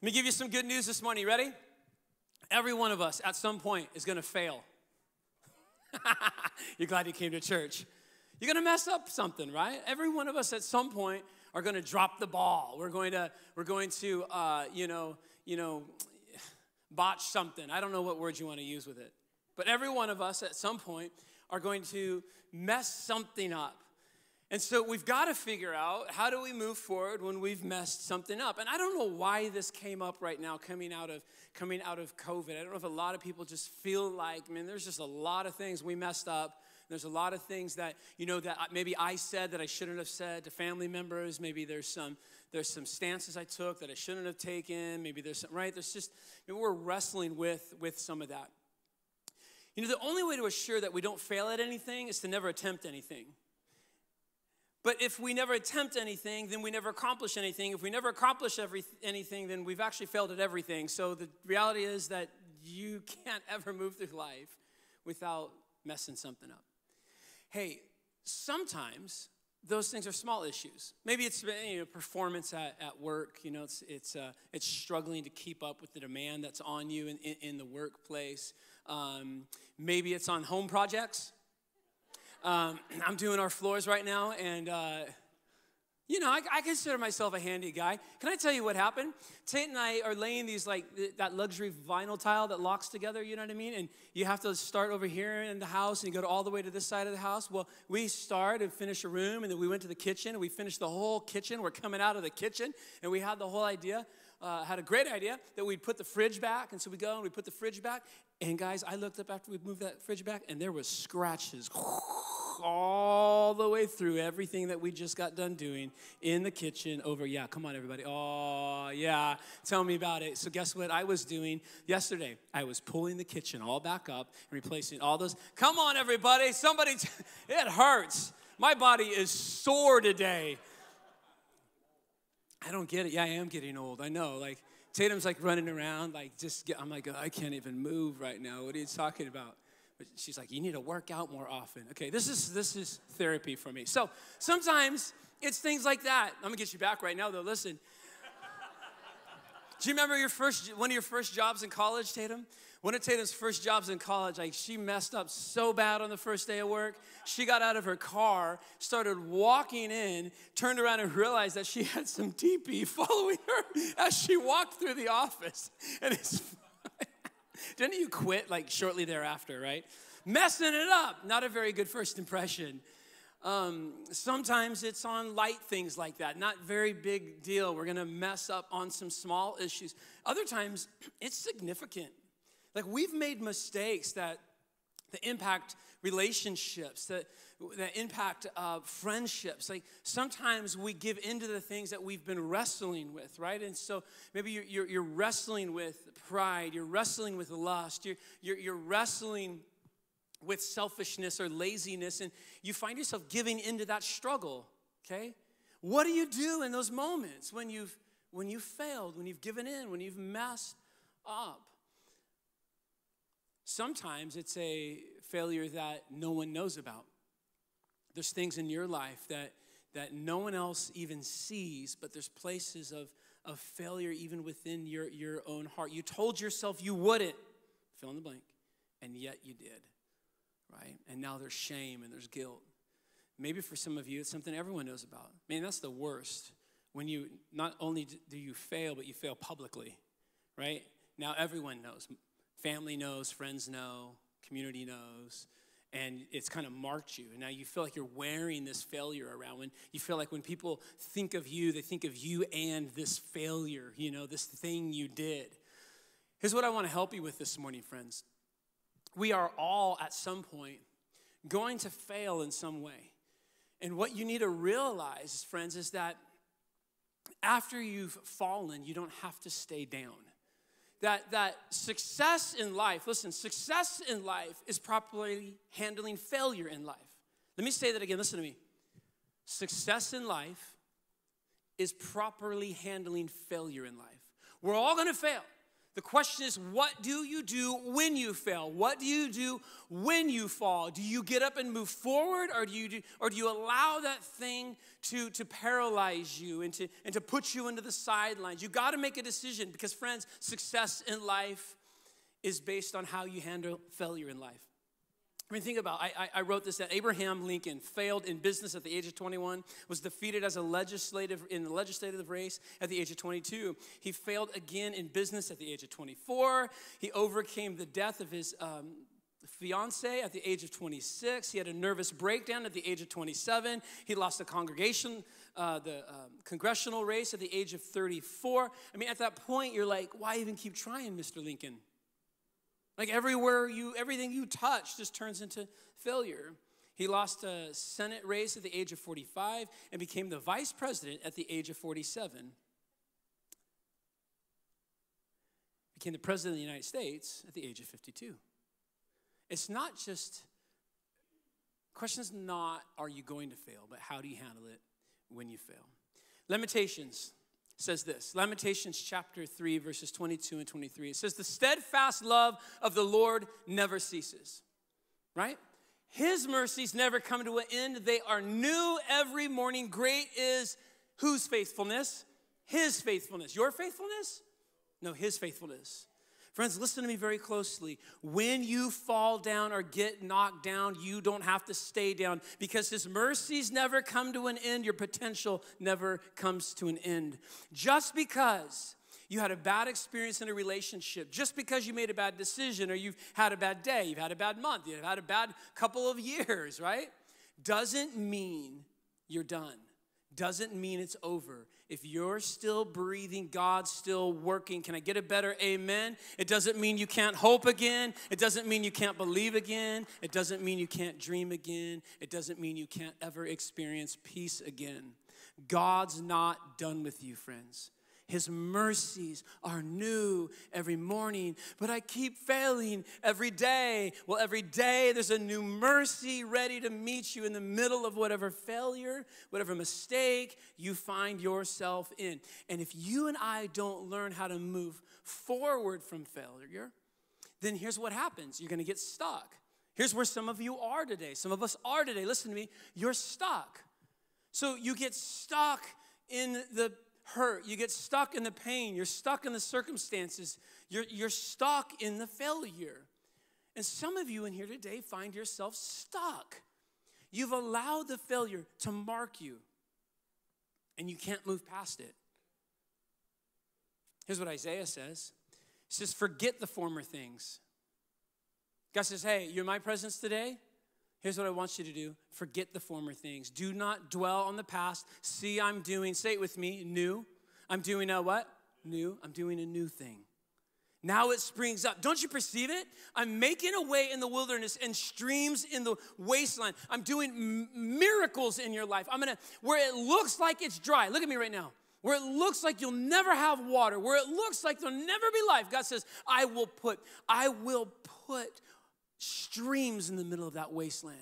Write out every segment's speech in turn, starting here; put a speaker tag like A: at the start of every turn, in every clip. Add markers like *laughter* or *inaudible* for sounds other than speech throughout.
A: Let me give you some good news this morning. You ready? Every one of us at some point is gonna fail. *laughs* You're glad you came to church. You're gonna mess up something, right? Every one of us at some point are gonna drop the ball. We're going to, we're going to, uh, you know, you know, botch something. I don't know what words you want to use with it. But every one of us at some point are going to mess something up. And so we've got to figure out how do we move forward when we've messed something up. And I don't know why this came up right now coming out of coming out of COVID. I don't know if a lot of people just feel like, man, there's just a lot of things we messed up. There's a lot of things that, you know, that maybe I said that I shouldn't have said to family members. Maybe there's some there's some stances I took that I shouldn't have taken. Maybe there's some, right? There's just, we're wrestling with, with some of that. You know, the only way to assure that we don't fail at anything is to never attempt anything. But if we never attempt anything, then we never accomplish anything. If we never accomplish every, anything, then we've actually failed at everything. So the reality is that you *laughs* can't ever move through life without messing something up. Hey, sometimes those things are small issues. Maybe it's you know, performance at, at work. You know, it's, it's, uh, it's struggling to keep up with the demand that's on you in, in, in the workplace. Um, maybe it's on home projects. Um, *clears throat* I'm doing our floors right now, and uh, you know, I, I, consider myself a handy guy. Can I tell you what happened? Tate and I are laying these like that luxury vinyl tile that locks together. You know what I mean? And you have to start over here in the house and you go all the way to this side of the house. Well, we start and finish a room, and then we went to the kitchen and we finished the whole kitchen. We're coming out of the kitchen, and we had the whole idea. Uh, had a great idea that we'd put the fridge back, and so we go and we put the fridge back. And guys, I looked up after we moved that fridge back, and there was scratches *laughs* all the way through everything that we just got done doing in the kitchen over. Yeah, come on, everybody. Oh, yeah. Tell me about it. So, guess what I was doing yesterday? I was pulling the kitchen all back up and replacing all those. Come on, everybody. Somebody, t- *laughs* it hurts. My body is sore today. I don't get it. Yeah, I am getting old. I know. Like, Tatum's like running around, like, just get, I'm like, oh, I can't even move right now. What are you talking about? But she's like, you need to work out more often. Okay, this is this is therapy for me. So sometimes it's things like that. I'm gonna get you back right now though. Listen. Do you remember your first one of your first jobs in college, Tatum? One of Tatum's first jobs in college, like she messed up so bad on the first day of work. She got out of her car, started walking in, turned around and realized that she had some TP following her as she walked through the office. And it's *laughs* didn't you quit like shortly thereafter, right? Messing it up. Not a very good first impression. Um, sometimes it's on light things like that, not very big deal. We're gonna mess up on some small issues. Other times *clears throat* it's significant. Like we've made mistakes that that impact relationships, that, that impact uh, friendships. Like sometimes we give into the things that we've been wrestling with, right? And so maybe you're, you're, you're wrestling with pride, you're wrestling with lust, you're, you're, you're wrestling with selfishness or laziness, and you find yourself giving into that struggle, okay? What do you do in those moments when you've when you've failed, when you've given in, when you've messed up? Sometimes it's a failure that no one knows about. There's things in your life that, that no one else even sees, but there's places of, of failure even within your, your own heart. You told yourself you wouldn't, fill in the blank, and yet you did, right? And now there's shame and there's guilt. Maybe for some of you, it's something everyone knows about. Man, that's the worst. When you not only do you fail, but you fail publicly, right? Now everyone knows. Family knows, friends know, community knows, and it's kind of marked you. And now you feel like you're wearing this failure around. When you feel like when people think of you, they think of you and this failure, you know, this thing you did. Here's what I want to help you with this morning, friends. We are all at some point going to fail in some way. And what you need to realize, friends, is that after you've fallen, you don't have to stay down that, that success in life, listen, success in life is properly handling failure in life. Let me say that again, listen to me. Success in life is properly handling failure in life. We're all gonna fail. The question is, what do you do when you fail? What do you do when you fall? Do you get up and move forward, or do you, do, or do you allow that thing to, to paralyze you and to, and to put you into the sidelines? You got to make a decision because, friends, success in life is based on how you handle failure in life. I mean, think about. I, I wrote this that Abraham Lincoln failed in business at the age of 21, was defeated as a legislative in the legislative race at the age of 22. He failed again in business at the age of 24. He overcame the death of his um, fiance at the age of 26. He had a nervous breakdown at the age of 27. He lost the congregation, uh, the um, congressional race at the age of 34. I mean, at that point, you're like, why even keep trying, Mr. Lincoln? Like everywhere you, everything you touch just turns into failure. He lost a Senate race at the age of 45 and became the vice president at the age of 47. Became the president of the United States at the age of 52. It's not just, question is not are you going to fail, but how do you handle it when you fail? Limitations says this Lamentations chapter 3, verses 22 and 23. It says, The steadfast love of the Lord never ceases, right? His mercies never come to an end. They are new every morning. Great is whose faithfulness? His faithfulness. Your faithfulness? No, his faithfulness. Friends, listen to me very closely. When you fall down or get knocked down, you don't have to stay down because His mercies never come to an end. Your potential never comes to an end. Just because you had a bad experience in a relationship, just because you made a bad decision or you've had a bad day, you've had a bad month, you've had a bad couple of years, right? Doesn't mean you're done doesn't mean it's over. If you're still breathing, God's still working. Can I get a better amen? It doesn't mean you can't hope again. It doesn't mean you can't believe again. It doesn't mean you can't dream again. It doesn't mean you can't ever experience peace again. God's not done with you, friends. His mercies are new every morning, but I keep failing every day. Well, every day there's a new mercy ready to meet you in the middle of whatever failure, whatever mistake you find yourself in. And if you and I don't learn how to move forward from failure, then here's what happens you're gonna get stuck. Here's where some of you are today. Some of us are today. Listen to me. You're stuck. So you get stuck in the hurt, you get stuck in the pain, you're stuck in the circumstances, you're, you're stuck in the failure. And some of you in here today find yourself stuck. You've allowed the failure to mark you, and you can't move past it. Here's what Isaiah says He says, Forget the former things. God says, Hey, you're in my presence today. Here's what I want you to do forget the former things. Do not dwell on the past. See, I'm doing, say it with me, new. I'm doing a what? New. I'm doing a new thing. Now it springs up. Don't you perceive it? I'm making a way in the wilderness and streams in the wasteland. I'm doing miracles in your life. I'm gonna, where it looks like it's dry. Look at me right now. Where it looks like you'll never have water, where it looks like there'll never be life, God says, I will put, I will put streams in the middle of that wasteland.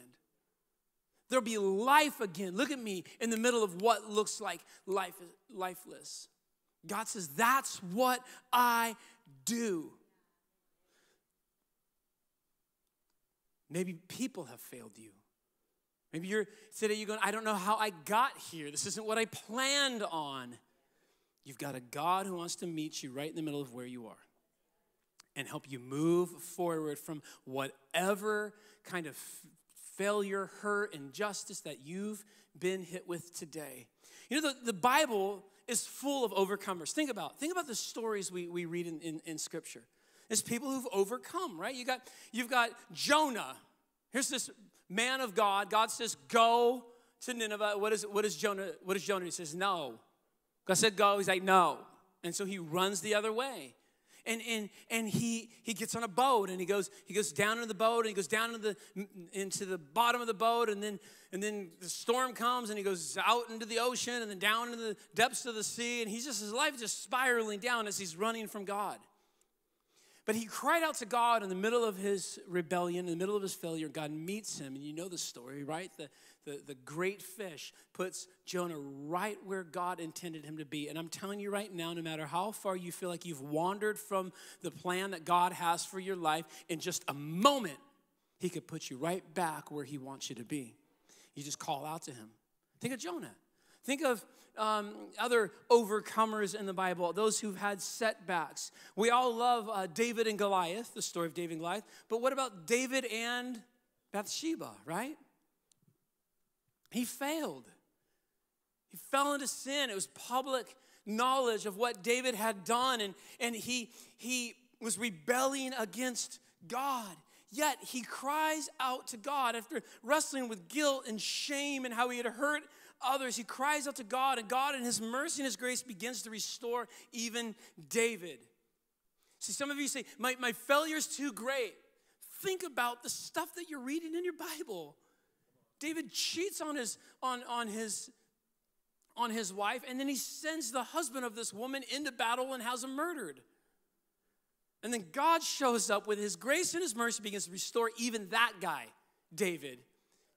A: There'll be life again. Look at me in the middle of what looks like life lifeless. God says, That's what I do. Maybe people have failed you. Maybe you're today you're going, I don't know how I got here. This isn't what I planned on. You've got a God who wants to meet you right in the middle of where you are and help you move forward from whatever kind of failure, hurt, injustice that you've been hit with today. You know, the, the Bible is full of overcomers. Think about, think about the stories we, we read in, in, in Scripture. It's people who've overcome, right? You got, you've got Jonah. Here's this man of God. God says, go to Nineveh. What is, what is Jonah? What is Jonah? He says, no. God said, go. He's like, no. And so he runs the other way and, and, and he, he gets on a boat and he goes, he goes down into the boat and he goes down into the, into the bottom of the boat and then, and then the storm comes and he goes out into the ocean and then down into the depths of the sea and he's just, his life just spiraling down as he's running from God. But he cried out to God in the middle of his rebellion, in the middle of his failure. God meets him, and you know the story, right? The, the, the great fish puts Jonah right where God intended him to be. And I'm telling you right now, no matter how far you feel like you've wandered from the plan that God has for your life, in just a moment, He could put you right back where He wants you to be. You just call out to Him. Think of Jonah. Think of um, other overcomers in the Bible, those who've had setbacks. We all love uh, David and Goliath, the story of David and Goliath. But what about David and Bathsheba, right? He failed. He fell into sin. It was public knowledge of what David had done, and, and he, he was rebelling against God. Yet he cries out to God after wrestling with guilt and shame and how he had hurt others. He cries out to God, and God, in his mercy and his grace, begins to restore even David. See, some of you say, My, my failure is too great. Think about the stuff that you're reading in your Bible. David cheats on his, on, on his, on his wife, and then he sends the husband of this woman into battle and has him murdered. And then God shows up with his grace and his mercy, begins to restore even that guy, David,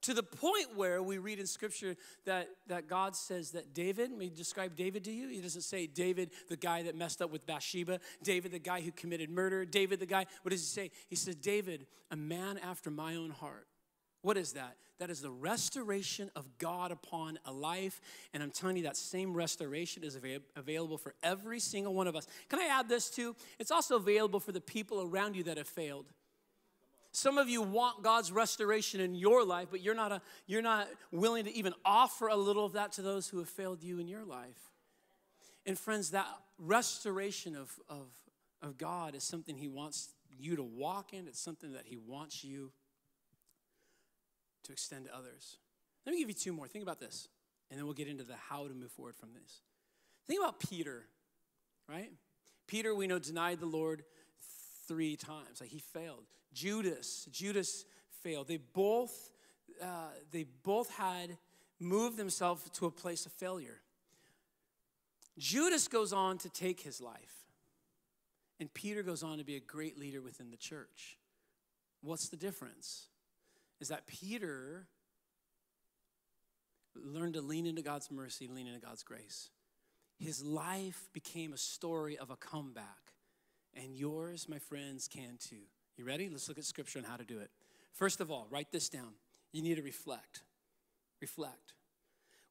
A: to the point where we read in scripture that, that God says that David, may describe David to you. He doesn't say David, the guy that messed up with Bathsheba, David, the guy who committed murder, David, the guy, what does he say? He says, David, a man after my own heart. What is that? That is the restoration of God upon a life. And I'm telling you, that same restoration is av- available for every single one of us. Can I add this too? It's also available for the people around you that have failed. Some of you want God's restoration in your life, but you're not, a, you're not willing to even offer a little of that to those who have failed you in your life. And friends, that restoration of, of, of God is something He wants you to walk in, it's something that He wants you to extend to others. Let me give you two more. Think about this, and then we'll get into the how to move forward from this. Think about Peter, right? Peter, we know, denied the Lord three times. Like he failed. Judas, Judas failed. They both, uh, they both had moved themselves to a place of failure. Judas goes on to take his life, and Peter goes on to be a great leader within the church. What's the difference? Is that Peter learned to lean into God's mercy, lean into God's grace. His life became a story of a comeback. And yours, my friends, can too. You ready? Let's look at scripture and how to do it. First of all, write this down. You need to reflect. Reflect.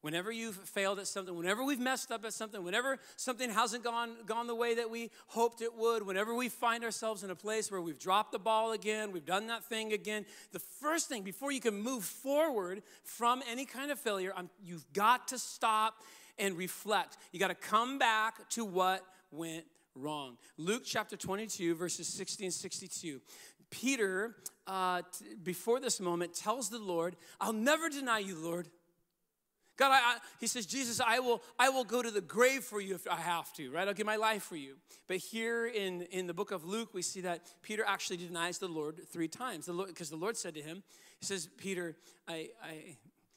A: Whenever you've failed at something, whenever we've messed up at something, whenever something hasn't gone, gone the way that we hoped it would, whenever we find ourselves in a place where we've dropped the ball again, we've done that thing again, the first thing before you can move forward from any kind of failure, um, you've got to stop and reflect. You got to come back to what went wrong. Luke chapter 22, verses 60 and 62. Peter, uh, t- before this moment, tells the Lord, I'll never deny you, Lord. God, I, I, he says, Jesus, I will, I will go to the grave for you if I have to, right? I'll give my life for you. But here in, in the book of Luke, we see that Peter actually denies the Lord three times. Because the, the, Lord said to him, He says, Peter, I, I,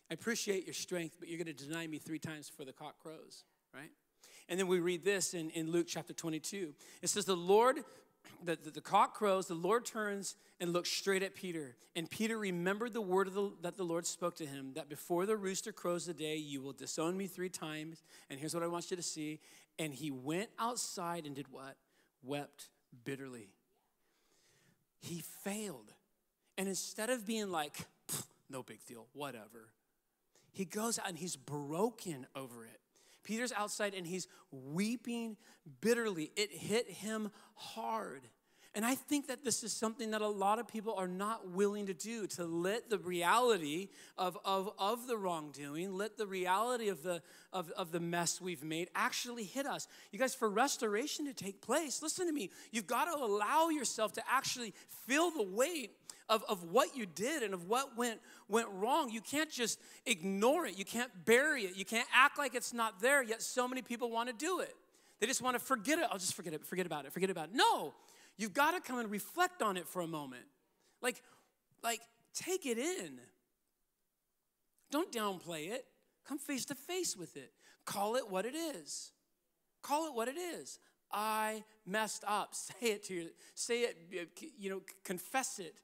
A: I appreciate your strength, but you're going to deny me three times before the cock crows, right? And then we read this in, in Luke chapter 22. It says, The Lord the, the, the, cock crows, the Lord turns and looks straight at Peter. And Peter remembered the word the, that the Lord spoke to him that before the rooster crows the day, you will disown me three times. And here's what I want you to see. And he went outside and did what? Wept bitterly. He failed. And instead of being like, no big deal, whatever, he goes out and he's broken over it. Peter's outside and he's weeping bitterly. It hit him hard. And I think that this is something that a lot of people are not willing to do to let the reality of, of, of the wrongdoing, let the reality of the, of, of the mess we've made actually hit us. You guys, for restoration to take place, listen to me, you've got to allow yourself to actually feel the weight of, of what you did and of what went, went wrong. You can't just ignore it. You can't bury it. You can't act like it's not there, yet so many people want to do it. They just want to forget it. I'll just forget it, forget about it, forget about it. No, you've got to come and reflect on it for a moment. Like, like take it in. Don't downplay it. Come face to face with it. Call it what it is. Call it what it is. I messed up. *laughs* Say it to you. Say it, you know, confess it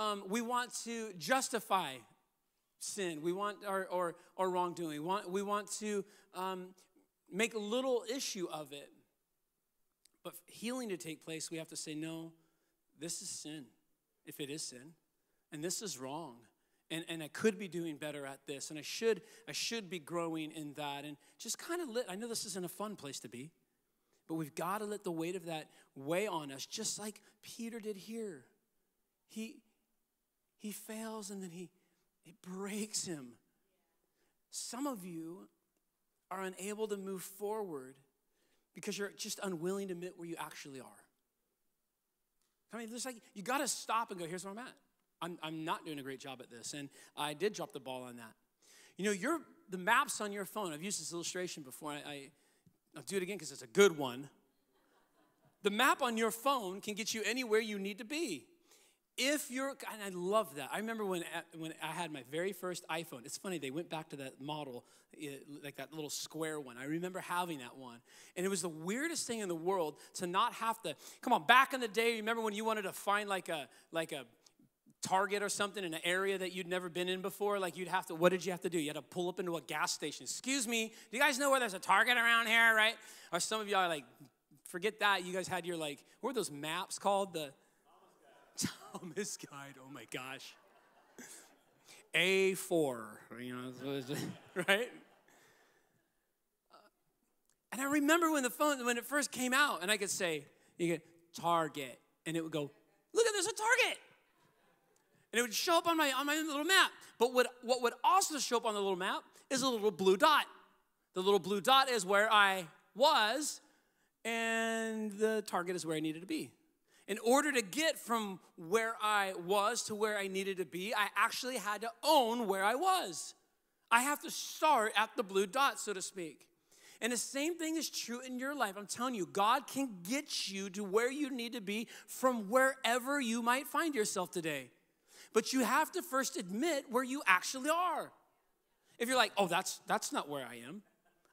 A: um, we want to justify sin. We want our or, or wrongdoing. We want, we want to um, make a little issue of it. But healing to take place, we have to say, no, this is sin, if it is sin, and this is wrong. And, and I could be doing better at this, and I should, I should be growing in that. And just kind of let, I know this isn't a fun place to be, but we've got to let the weight of that weigh on us, just like Peter did here. He, he fails and then he, it breaks him. Some of you are unable to move forward because you're just unwilling to admit where you actually are. I mean, it's like you got to stop and go, here's where I'm at. I'm, I'm not doing a great job at this. And I did drop the ball on that. You know, your, the maps on your phone, I've used this illustration before. I, I, I'll do it again because it's a good one. The map on your phone can get you anywhere you need to be if you're and i love that i remember when, uh, when i had my very first iphone it's funny they went back to that model uh, like that little square one i remember having that one and it was the weirdest thing in the world to not have to come on back in the day remember when you wanted to find like a like a Target or something in an area that you'd never been in before, like you'd have to, what did you have to do? You had to pull up into a gas station. Excuse me, do you guys know where there's a Target around here, right? Or some of y'all are like, forget that. You guys had your like, what were those maps called? The *laughs* Thomas Guide. Oh my gosh. A4, you know, *laughs* right? Uh, and I remember when the phone, when it first came out, and I could say, you get Target, and it would go, look at there's a Target. And it would show up on my on my little map. But what, what would also show up on the little map is a little blue dot. The little blue dot is where I was, and the target is where I needed to be in order to get from where I was to where I needed to be, I actually had to own where I was. I have to start at the blue dot, so to speak. And the same thing is true in your life. I'm telling you, God can get you to where you need to be from wherever you might find yourself today. But you have to first admit where you actually are. If you're like, "Oh, that's that's not where I am.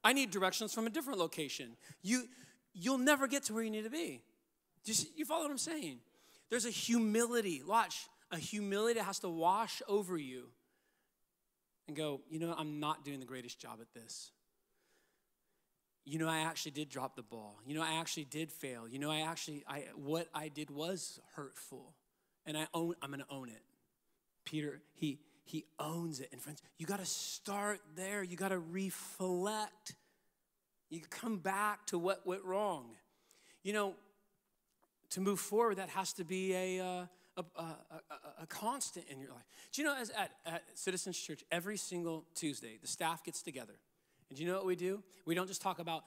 A: I need directions from a different location." You you'll never get to where you need to be. Do you, see, you follow what I'm saying? There's a humility. Watch, a humility that has to wash over you and go, you know, I'm not doing the greatest job at this. You know, I actually did drop the ball. You know, I actually did fail. You know, I actually, I what I did was hurtful, and I own. I'm to own it. Peter, he he owns it. And friends, you got to start there. You got to reflect. You come back to what went wrong. You know, to move forward, that has to be a, uh, a, a, a, constant in your life. Do you know, as at, at Citizens Church, every single Tuesday, the staff gets together. And do you know what we do? We don't just talk about,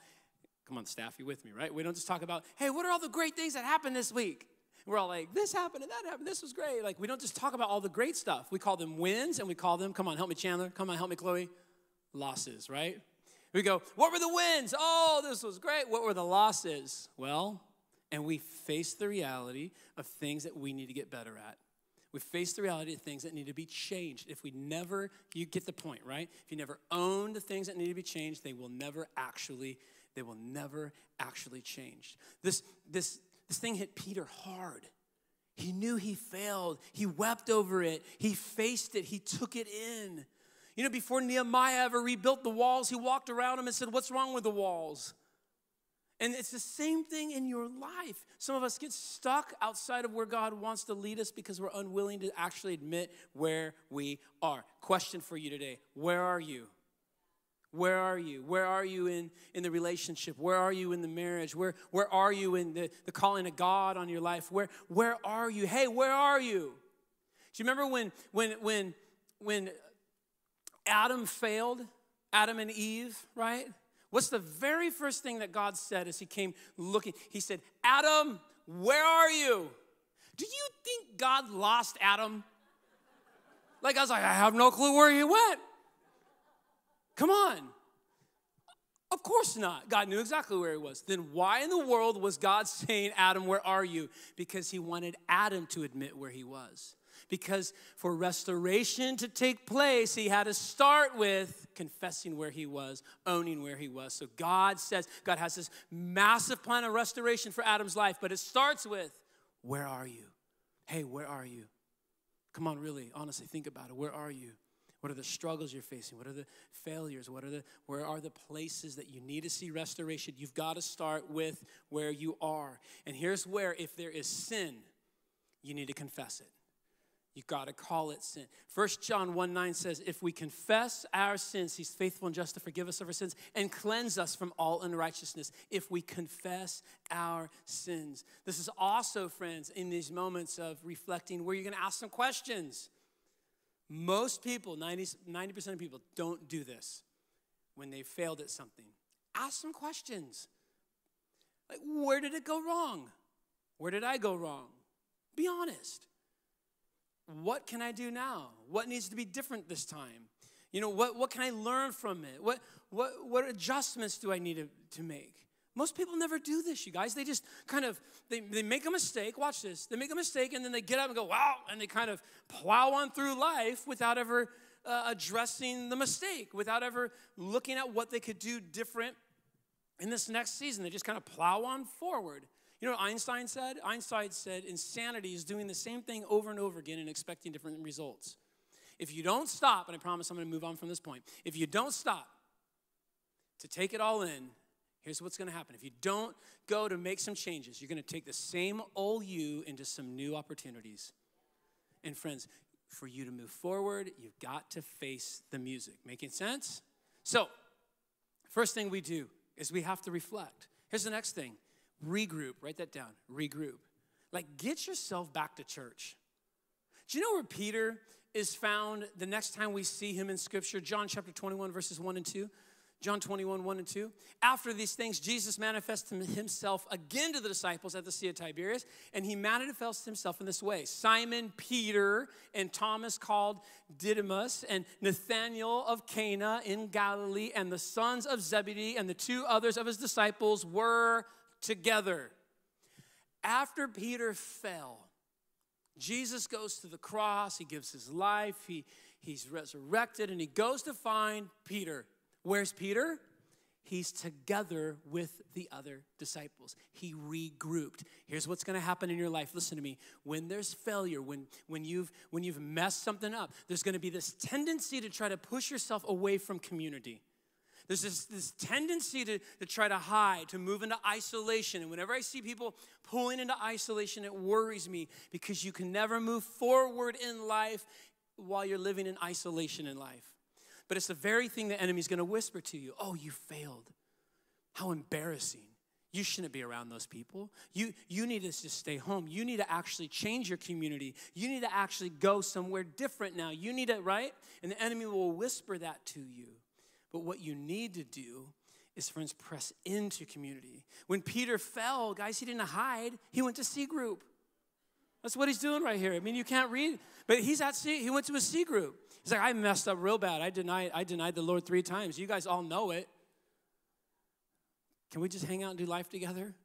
A: come on, staff, you with me, right? We don't just talk about, hey, what are all the great things that happened this week? We're all like, this happened and that happened, this was great. Like, we don't just talk about all the great stuff. We call them wins and we call them, come on, help me, Chandler, come on, help me, Chloe, losses, right? We go, what were the wins? Oh, this was great. What were the losses? Well, and we face the reality of things that we need to get better at. We face the reality of things that need to be changed. If we never, you get the point, right? If you never own the things that need to be changed, they will never actually, they will never actually change. This, this, this thing hit Peter hard. He knew he failed. He wept over it. He faced it. He took it in. You know, before Nehemiah ever rebuilt the walls, he walked around them and said, What's wrong with the walls? And it's the same thing in your life. Some of us get stuck outside of where God wants to lead us because we're unwilling to actually admit where we are. Question for you today Where are you? Where are you? Where are you in, in the relationship? Where are you in the marriage? Where, where are you in the, the calling of God on your life? Where, where are you? Hey, where are you? Do you remember when, when, when, when Adam failed? Adam and Eve, right? What's the very first thing that God said as he came looking? He said, Adam, where are you? Do you think God lost Adam? Like, I was like, I have no clue where he went. Come on. Of course not. God knew exactly where he was. Then why in the world was God saying, Adam, where are you? Because he wanted Adam to admit where he was because for restoration to take place, he had to start with confessing where he was, owning where he was. So God says, God has this massive plan of restoration for Adam's life, but it starts with, Where are you? Hey, where are you? Come on, really, honestly, think about it. Where are you? What are the struggles you're facing? What are the failures? What are the where are the places that you need to see restoration? You've got to start with where you are. And here's where if there is sin, you need to confess it. You got to call it sin. 1 John 1 9 says, If we confess our sins, he's faithful and just to forgive us of our sins and cleanse us from all unrighteousness. If we confess our sins. This is also, friends, in these moments of reflecting where you're going to ask some questions. Most people, 90, 90% of people, don't do this when they failed at something. Ask some questions. Like, where did it go wrong? Where did I go wrong? Be honest what can I do now? What needs to be different this time? You know, what, what can I learn from it? What, what, what adjustments do I need to, to make? Most people never do this, you guys. They just kind of, they, they make a mistake. Watch this. They make a mistake and then they get up and go, wow, and they kind of plow on through life without ever uh, addressing the mistake, without ever looking at what they could do different in this next season. They just kind of plow on forward. You know what Einstein said? Einstein said insanity is doing the same thing over and over again and expecting different results. If you don't stop, and I promise I'm going to move on from this point, if you don't stop to take it all in, here's what's going to happen. If you don't go to make some changes, you're going to take the same old you into some new opportunities. And friends, for you to move forward, you've got to face the music. Making sense? So, first thing we do is we have to reflect. Here's the next thing regroup. Write that down. Regroup. Like, get yourself back to church. Do you know where Peter is found the next time we see him in Scripture? John chapter 21, verses 1 and 2. John 21, 1 and 2. After these things, Jesus manifested himself again to the disciples at the Sea of Tiberias, and he manifested himself in this way Simon, Peter, and Thomas called Didymus, and Nathanael of Cana in Galilee, and the sons of Zebedee, and the two others of his disciples were together. After Peter fell, Jesus goes to the cross, he gives his life, he, he's resurrected, and he goes to find Peter. Where's Peter? He's together with the other disciples. He regrouped. Here's what's going to happen in your life. Listen to me. When there's failure, when, when, you've, when you've messed something up, there's going to be this tendency to try to push yourself away from community. There's this, this tendency to, to try to hide, to move into isolation. And whenever I see people pulling into isolation, it worries me because you can never move forward in life while you're living in isolation in life. But it's the very thing the enemy's gonna whisper to you oh, you failed. How embarrassing. You shouldn't be around those people. You, you need to just stay home. You need to actually change your community. You need to actually go somewhere different now. You need to, right? And the enemy will whisper that to you. But what you need to do is, friends, press into community. When Peter fell, guys, he didn't hide, he went to C group. That's what he's doing right here. I mean, you can't read, but he's at C, he went to a C group. He's like, I messed up real bad. I denied, I denied the Lord three times. You guys all know it. Can we just hang out and do life together?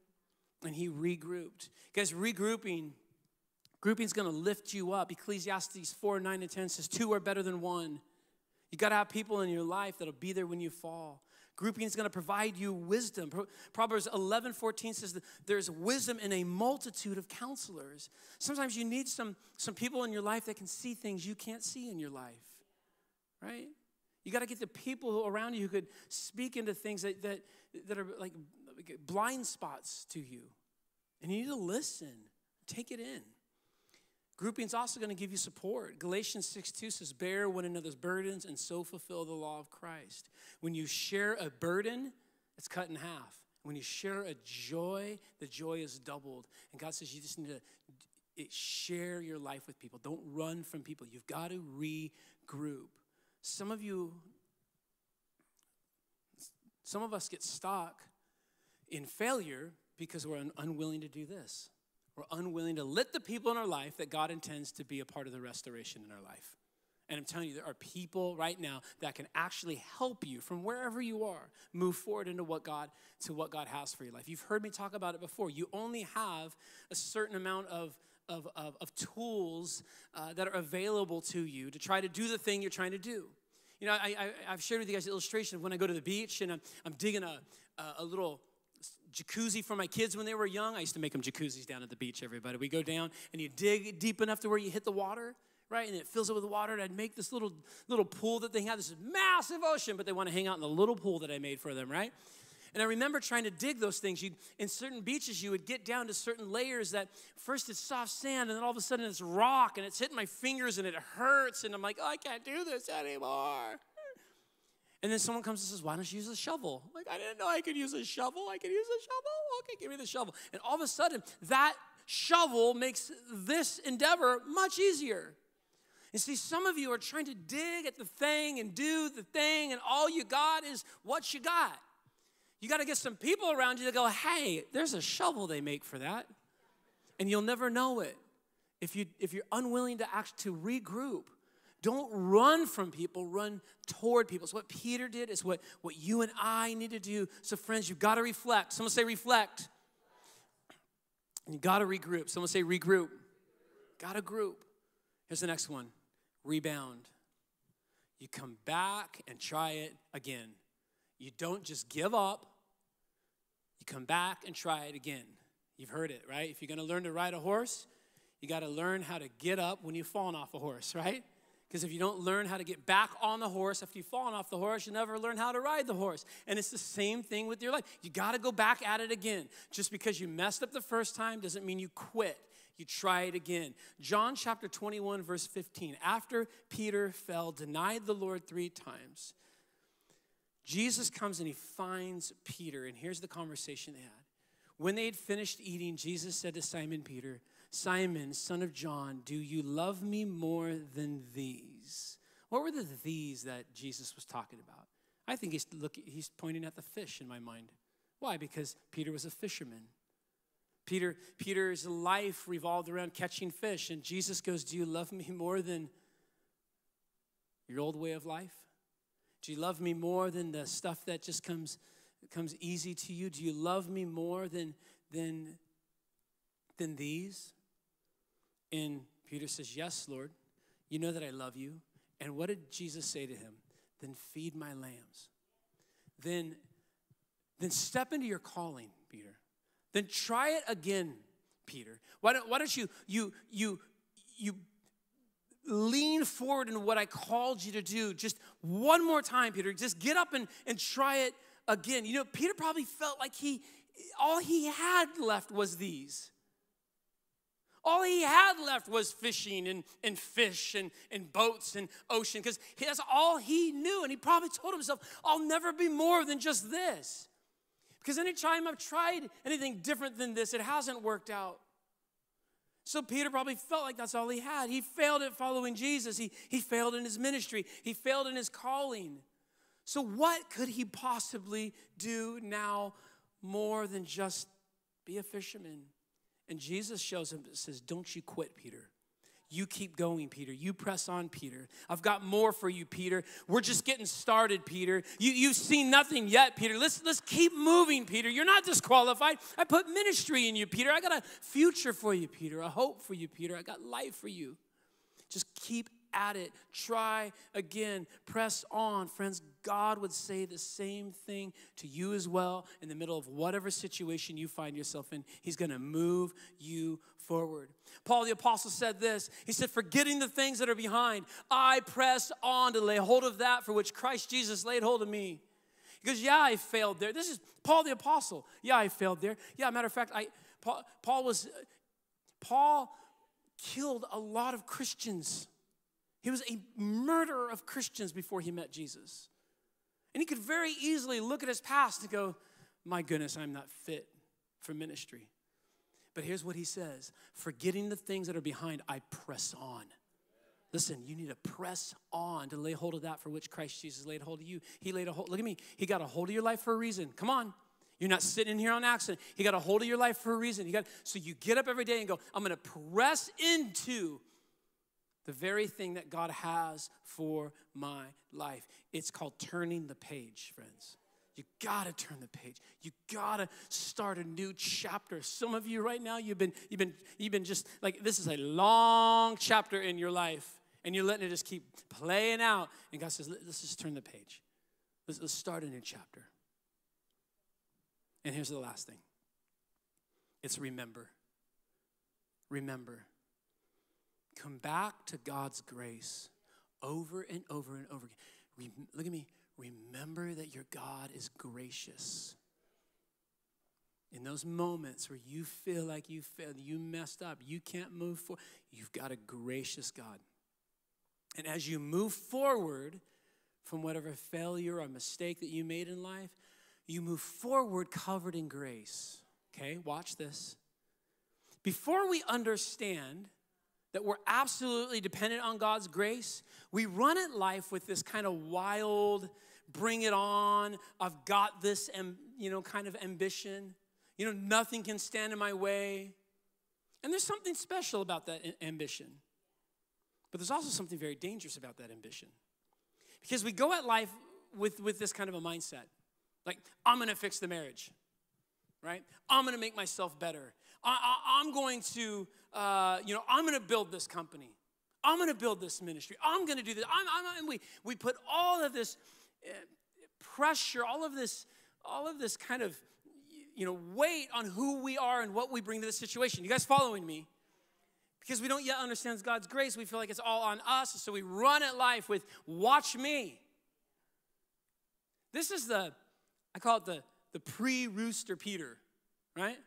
A: And he regrouped. Guys, regrouping, grouping is gonna lift you up. Ecclesiastes 4, 9, and 10 says, two are better than one. You got to have people in your life that'll be there when you fall. Grouping is going to provide you wisdom. Proverbs 11, 14 says there's wisdom in a multitude of counselors. Sometimes you need some, some people in your life that can see things you can't see in your life, right? You got to get the people around you who could speak into things that, that, that are like blind spots to you. And you need to listen, take it in. Grouping is also going to give you support. Galatians 6 2 says, Bear one another's burdens and so fulfill the law of Christ. When you share a burden, it's cut in half. When you share a joy, the joy is doubled. And God says you just need to share your life with people. Don't run from people. You've got to regroup. Some of you, some of us get stuck in failure because we're unwilling to do this. We're unwilling to let the people in our life that God intends to be a part of the restoration in our life. And I'm telling you, there are people right now that can actually help you from wherever you are move forward into what God to what God has for your life. You've heard me talk about it before. You only have a certain amount of of, of, of tools uh, that are available to you to try to do the thing you're trying to do. You know, I, I, have shared with you guys an illustration of when I go to the beach and I'm, I'm digging a, a little jacuzzi for my kids when they were young. I used to make them jacuzzis down at the beach, everybody. We go down and you dig deep enough to where you hit the water, right? And it fills up with water, and I'd make this little little pool that they had, this massive ocean, but they want to hang out in the little pool that I made for them, right? And I remember trying to dig those things. You'd, in certain beaches, you would get down to certain layers that first it's soft sand, and then all of a sudden it's rock, and it's hitting my fingers, and it hurts, and I'm like, oh, I can't do this anymore. And then someone comes and says, Why don't you use a shovel? Like, I didn't know I could use a shovel. I could use a shovel. Okay, give me the shovel. And all of a sudden, that shovel makes this endeavor much easier. And see, some of you are trying to dig at the thing and do the thing, and all you got is what you got. You got to get some people around you that go, hey, there's a shovel they make for that. And you'll never know it if, you, if you're unwilling to act to regroup. Don't run from people, run toward people. So what Peter did is what, what you and I need to do. So, friends, you've got to reflect. Someone say reflect. You got to regroup. Someone say regroup. Got to group. Here's the next one rebound. You come back and try it again. You don't just give up, you come back and try it again. You've heard it, right? If you're gonna learn to ride a horse, you gotta learn how to get up when you've fallen off a horse, right? Because if you don't learn how to get back on the horse after you've fallen off the horse, you never learn how to ride the horse. And it's the same thing with your life. You got to go back at it again. Just because you messed up the first time doesn't mean you quit. You try it again. John chapter 21, verse 15. After Peter fell, denied the Lord three times, Jesus comes and he finds Peter. And here's the conversation they had. When they had finished eating, Jesus said to Simon Peter, Simon, son of John, do you love me more than these? What were the these that Jesus was talking about? I think he's, look, he's pointing at the fish in my mind. Why? Because Peter was a fisherman. Peter, Peter's life revolved around catching fish, and Jesus goes, Do you love me more than your old way of life? Do you love me more than the stuff that just comes, comes easy to you? Do you love me more than, than, than these? And Peter says, Yes, Lord. You know that I love you. And what did Jesus say to him? Then feed my lambs. Then, then step into your calling, Peter. Then try it again, Peter. Why don't, why don't you, you, you, you lean forward in what I called you to do just one more time, Peter. Just get up and, and try it again. You know, Peter probably felt like he, all he had left was these. All he had left was fishing and, and fish and, and boats and ocean because that's all he knew. And he probably told himself, I'll never be more than just this. Because anytime I've tried anything different than this, it hasn't worked out. So Peter probably felt like that's all he had. He failed at following Jesus, he, he failed in his ministry, he failed in his calling. So, what could he possibly do now more than just be a fisherman? And Jesus shows him, and says, Don't you quit, Peter. You keep going, Peter. You press on, Peter. I've got more for you, Peter. We're just getting started, Peter. You, you've seen nothing yet, Peter. Let's, let's keep moving, Peter. You're not disqualified. I put ministry in you, Peter. I got a future for you, Peter, a hope for you, Peter. I got life for you. Just keep at it. Try again. Press on. Friends, God would say the same thing to you as well in the middle of whatever situation you find yourself in. He's going to move you forward. Paul the Apostle said this He said, Forgetting the things that are behind, I press on to lay hold of that for which Christ Jesus laid hold of me. He goes, Yeah, I failed there. This is Paul the Apostle. Yeah, I failed there. Yeah, matter of fact, I Paul, Paul was Paul killed a lot of Christians. He was a murderer of Christians before he met Jesus. And he could very easily look at his past and go, My goodness, I'm not fit for ministry. But here's what he says Forgetting the things that are behind, I press on. Listen, you need to press on to lay hold of that for which Christ Jesus laid hold of you. He laid a hold, look at me, he got a hold of your life for a reason. Come on. You're not sitting in here on accident. He got a hold of your life for a reason. He got so you get up every day and go, I'm gonna press into the very thing that God has for my life. It's called turning the page, friends. You gotta turn the page. You gotta start a new chapter. Some of you right now, you've been, you've been, you've been just like this is a long chapter in your life, and you're letting it just keep playing out. And God says, let's just turn the page. Let's, let's start a new chapter. And here's the last thing. It's remember. Remember come back to God's grace over and over and over again. Re- look at me. Remember that your God is gracious. In those moments where you feel like you failed, you messed up, you can't move forward, you've got a gracious God. And as you move forward from whatever failure or mistake that you made in life, you move forward covered in grace. Okay, watch this. Before we understand that we're absolutely dependent on God's grace, we run at life with this kind of wild, bring it on, I've got this, you know, kind of ambition. You know, nothing can stand in my way. And there's something special about that ambition. But there's also something very dangerous about that ambition. Because we go at life with, with this kind of a mindset like, I'm gonna fix the marriage, right? I'm gonna make myself better. I, am going to, uh, you know, I'm gonna build this company. I'm gonna build this ministry. I'm gonna do this. I'm, I'm, and we, we put all of this uh, pressure, all of this, all of this kind of, you know, weight on who we are and what we bring to the situation. You guys following me? Because we don't yet understand God's grace, we feel like it's all on us. So we run at life with, watch me. This is the, I call it the, the pre rooster Peter, right?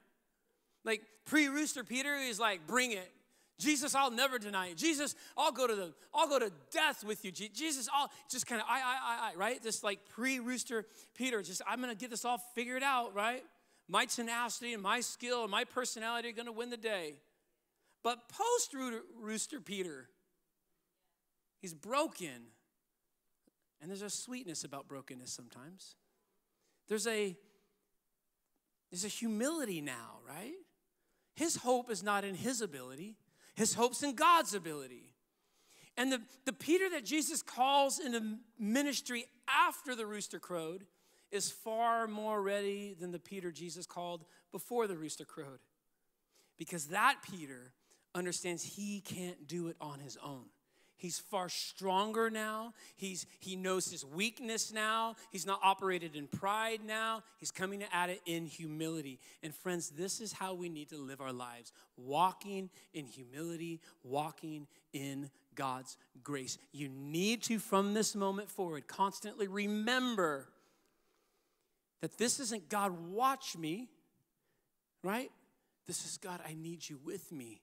A: Like pre rooster Peter is like, bring it. Jesus, I'll never deny it. Jesus, I'll go to the, I'll go to death with you. Jesus, I'll just kind of, I, I, I, I, right? This like pre rooster Peter, just I'm gonna get this all figured out, right? My tenacity and my skill and my personality are gonna win the day. But post Rooster Peter, he's broken. And there's a sweetness about brokenness sometimes. There's a there's a humility now, right? His hope is not in his ability. His hope's in God's ability. And the, the Peter that Jesus calls in the ministry after the rooster crowed is far more ready than the Peter Jesus called before the rooster crowed. Because that Peter understands he can't do it on his own. He's far stronger now. He's, he knows his weakness now. He's not operated in pride now. He's coming at it in humility. And friends, this is how we need to live our lives walking in humility, walking in God's grace. You need to, from this moment forward, constantly remember that this isn't God, watch me, right? This is God, I need you with me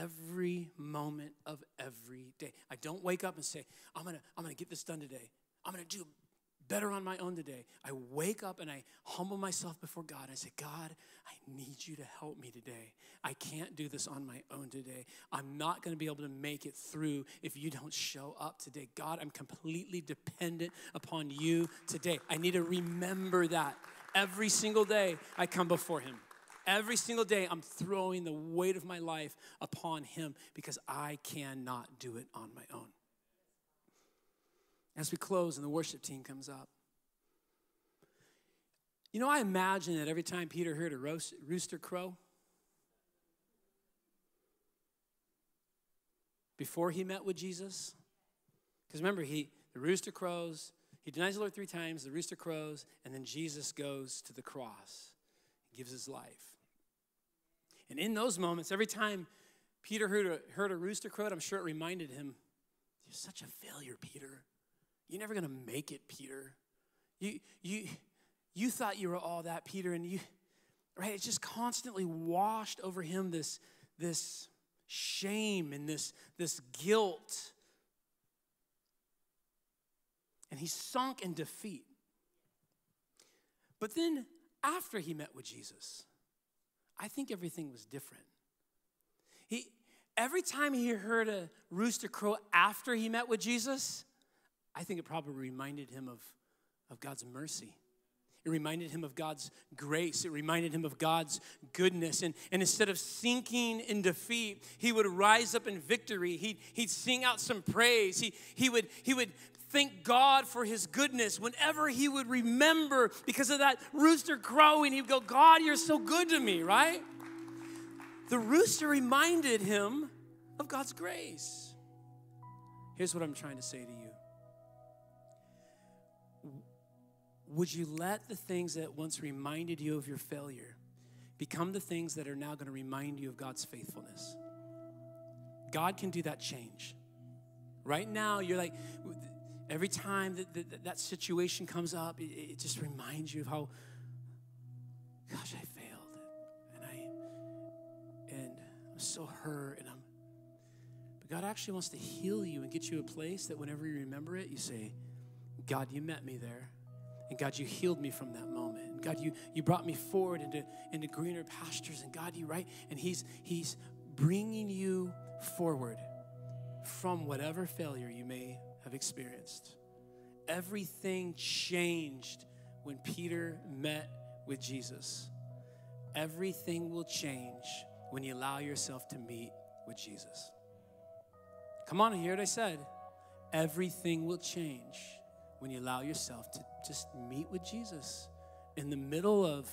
A: every moment of every day. I don't wake up and say, I'm gonna, I'm gonna get this done today. I'm gonna do better on my own today. I wake up and I humble myself before God. I say, God, I need you to help me today. I can't do this on my own today. I'm not going to be able to make it through if you don't show up today. God, I'm completely dependent upon you today. I need to remember that every single day I come before Him. Every single day, I'm throwing the weight of my life upon Him because I cannot do it on my own. As we close and the worship team comes up, you know, I imagine that every time Peter heard a rooster crow, before he met with Jesus, because remember, he the rooster crows, he denies the Lord three times, the rooster crows, and then Jesus goes to the cross, gives his life. And in those moments, every time Peter heard a, heard a rooster crow, I'm sure it reminded him, You're such a failure, Peter. You're never going to make it, Peter. You, you, you thought you were all that, Peter, and you, right? It's just constantly washed over him this, this shame and this, this guilt. And he sunk in defeat. But then, after he met with Jesus, I think everything was different. He, every time he heard a rooster crow after he met with Jesus, I think it probably reminded him of, of God's mercy. It reminded him of God's grace. It reminded him of God's goodness. And, and instead of sinking in defeat, he would rise up in victory. He'd, he'd sing out some praise. He, he, would, he would thank God for his goodness. Whenever he would remember because of that rooster crowing, he'd go, God, you're so good to me, right? The rooster reminded him of God's grace. Here's what I'm trying to say to you. Would you let the things that once reminded you of your failure become the things that are now going to remind you of God's faithfulness? God can do that change. Right now, you're like, every time that that, that situation comes up, it, it just reminds you of how, gosh, I failed. And I, and I'm so hurt. And I'm, but God actually wants to heal you and get you a place that whenever you remember it, you say, God, you met me there. And God, you healed me from that moment. And God, you, you brought me forward into, into greener pastures. And God, you right. And He's He's bringing you forward from whatever failure you may have experienced. Everything changed when Peter met with Jesus. Everything will change when you allow yourself to meet with Jesus. Come on, hear what I said. Everything will change when you allow yourself to just meet with Jesus in the middle of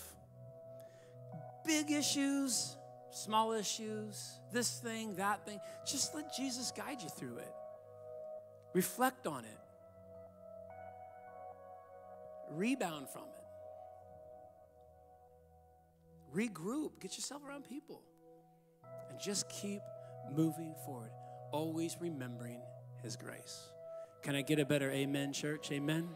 A: big issues, small issues, this thing, that thing. Just let Jesus guide you through it. Reflect on it. Rebound from it. Regroup. Get yourself around people. And just keep moving forward, always remembering His grace. Can I get a better amen, church? Amen.